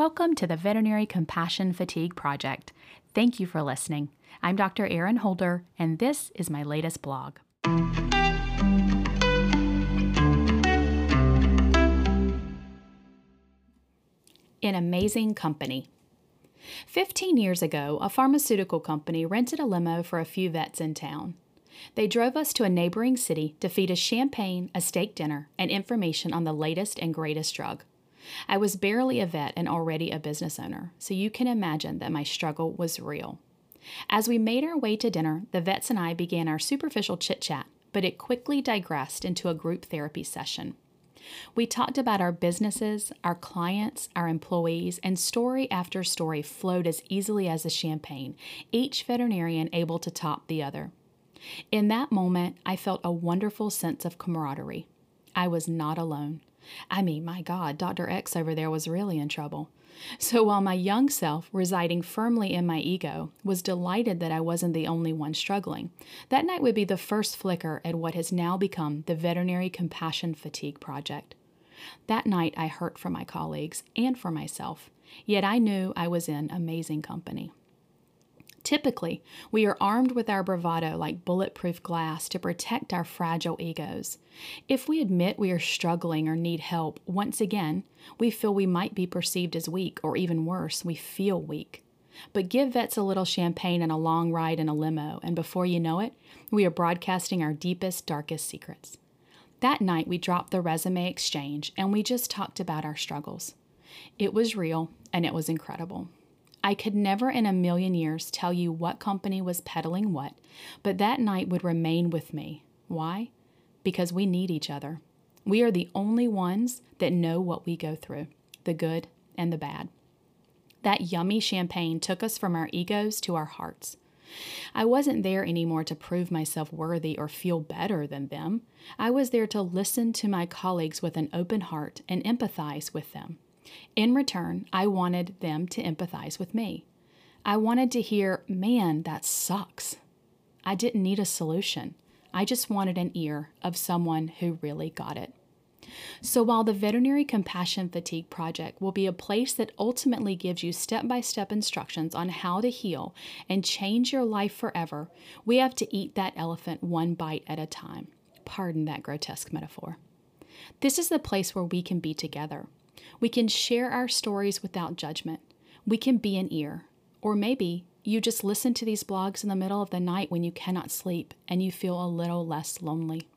Welcome to the Veterinary Compassion Fatigue Project. Thank you for listening. I'm Dr. Erin Holder, and this is my latest blog. In amazing company. 15 years ago, a pharmaceutical company rented a limo for a few vets in town. They drove us to a neighboring city to feed us champagne, a steak dinner, and information on the latest and greatest drug. I was barely a vet and already a business owner, so you can imagine that my struggle was real. As we made our way to dinner, the vets and I began our superficial chit chat, but it quickly digressed into a group therapy session. We talked about our businesses, our clients, our employees, and story after story flowed as easily as the champagne, each veterinarian able to top the other. In that moment, I felt a wonderful sense of camaraderie. I was not alone. I mean, my God, Dr. X over there was really in trouble. So while my young self, residing firmly in my ego, was delighted that I wasn't the only one struggling, that night would be the first flicker at what has now become the Veterinary Compassion Fatigue Project. That night I hurt for my colleagues and for myself, yet I knew I was in amazing company. Typically, we are armed with our bravado like bulletproof glass to protect our fragile egos. If we admit we are struggling or need help, once again, we feel we might be perceived as weak, or even worse, we feel weak. But give vets a little champagne and a long ride in a limo, and before you know it, we are broadcasting our deepest, darkest secrets. That night, we dropped the resume exchange and we just talked about our struggles. It was real and it was incredible. I could never in a million years tell you what company was peddling what, but that night would remain with me. Why? Because we need each other. We are the only ones that know what we go through the good and the bad. That yummy champagne took us from our egos to our hearts. I wasn't there anymore to prove myself worthy or feel better than them. I was there to listen to my colleagues with an open heart and empathize with them. In return, I wanted them to empathize with me. I wanted to hear, man, that sucks. I didn't need a solution. I just wanted an ear of someone who really got it. So, while the Veterinary Compassion Fatigue Project will be a place that ultimately gives you step by step instructions on how to heal and change your life forever, we have to eat that elephant one bite at a time. Pardon that grotesque metaphor. This is the place where we can be together, we can share our stories without judgment. We can be an ear. Or maybe you just listen to these blogs in the middle of the night when you cannot sleep and you feel a little less lonely.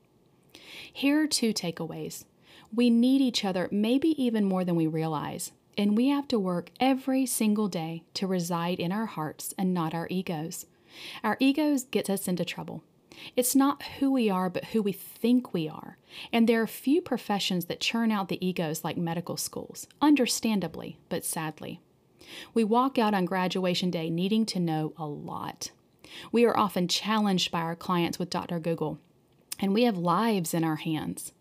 Here are two takeaways. We need each other maybe even more than we realize, and we have to work every single day to reside in our hearts and not our egos. Our egos gets us into trouble. It's not who we are, but who we think we are. And there are few professions that churn out the egos like medical schools, understandably, but sadly. We walk out on graduation day needing to know a lot. We are often challenged by our clients with Dr. Google, and we have lives in our hands.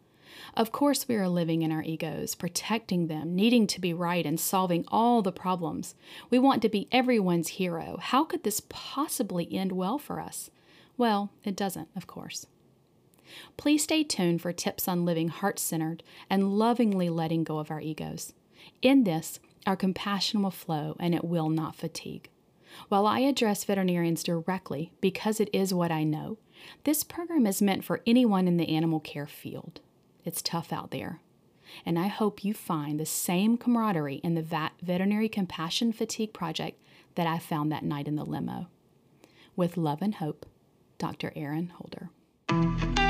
Of course, we are living in our egos, protecting them, needing to be right, and solving all the problems. We want to be everyone's hero. How could this possibly end well for us? Well, it doesn't, of course. Please stay tuned for tips on living heart centered and lovingly letting go of our egos. In this, our compassion will flow and it will not fatigue. While I address veterinarians directly because it is what I know, this program is meant for anyone in the animal care field. It's tough out there. And I hope you find the same camaraderie in the Veterinary Compassion Fatigue Project that I found that night in the limo. With love and hope, Dr. Aaron Holder.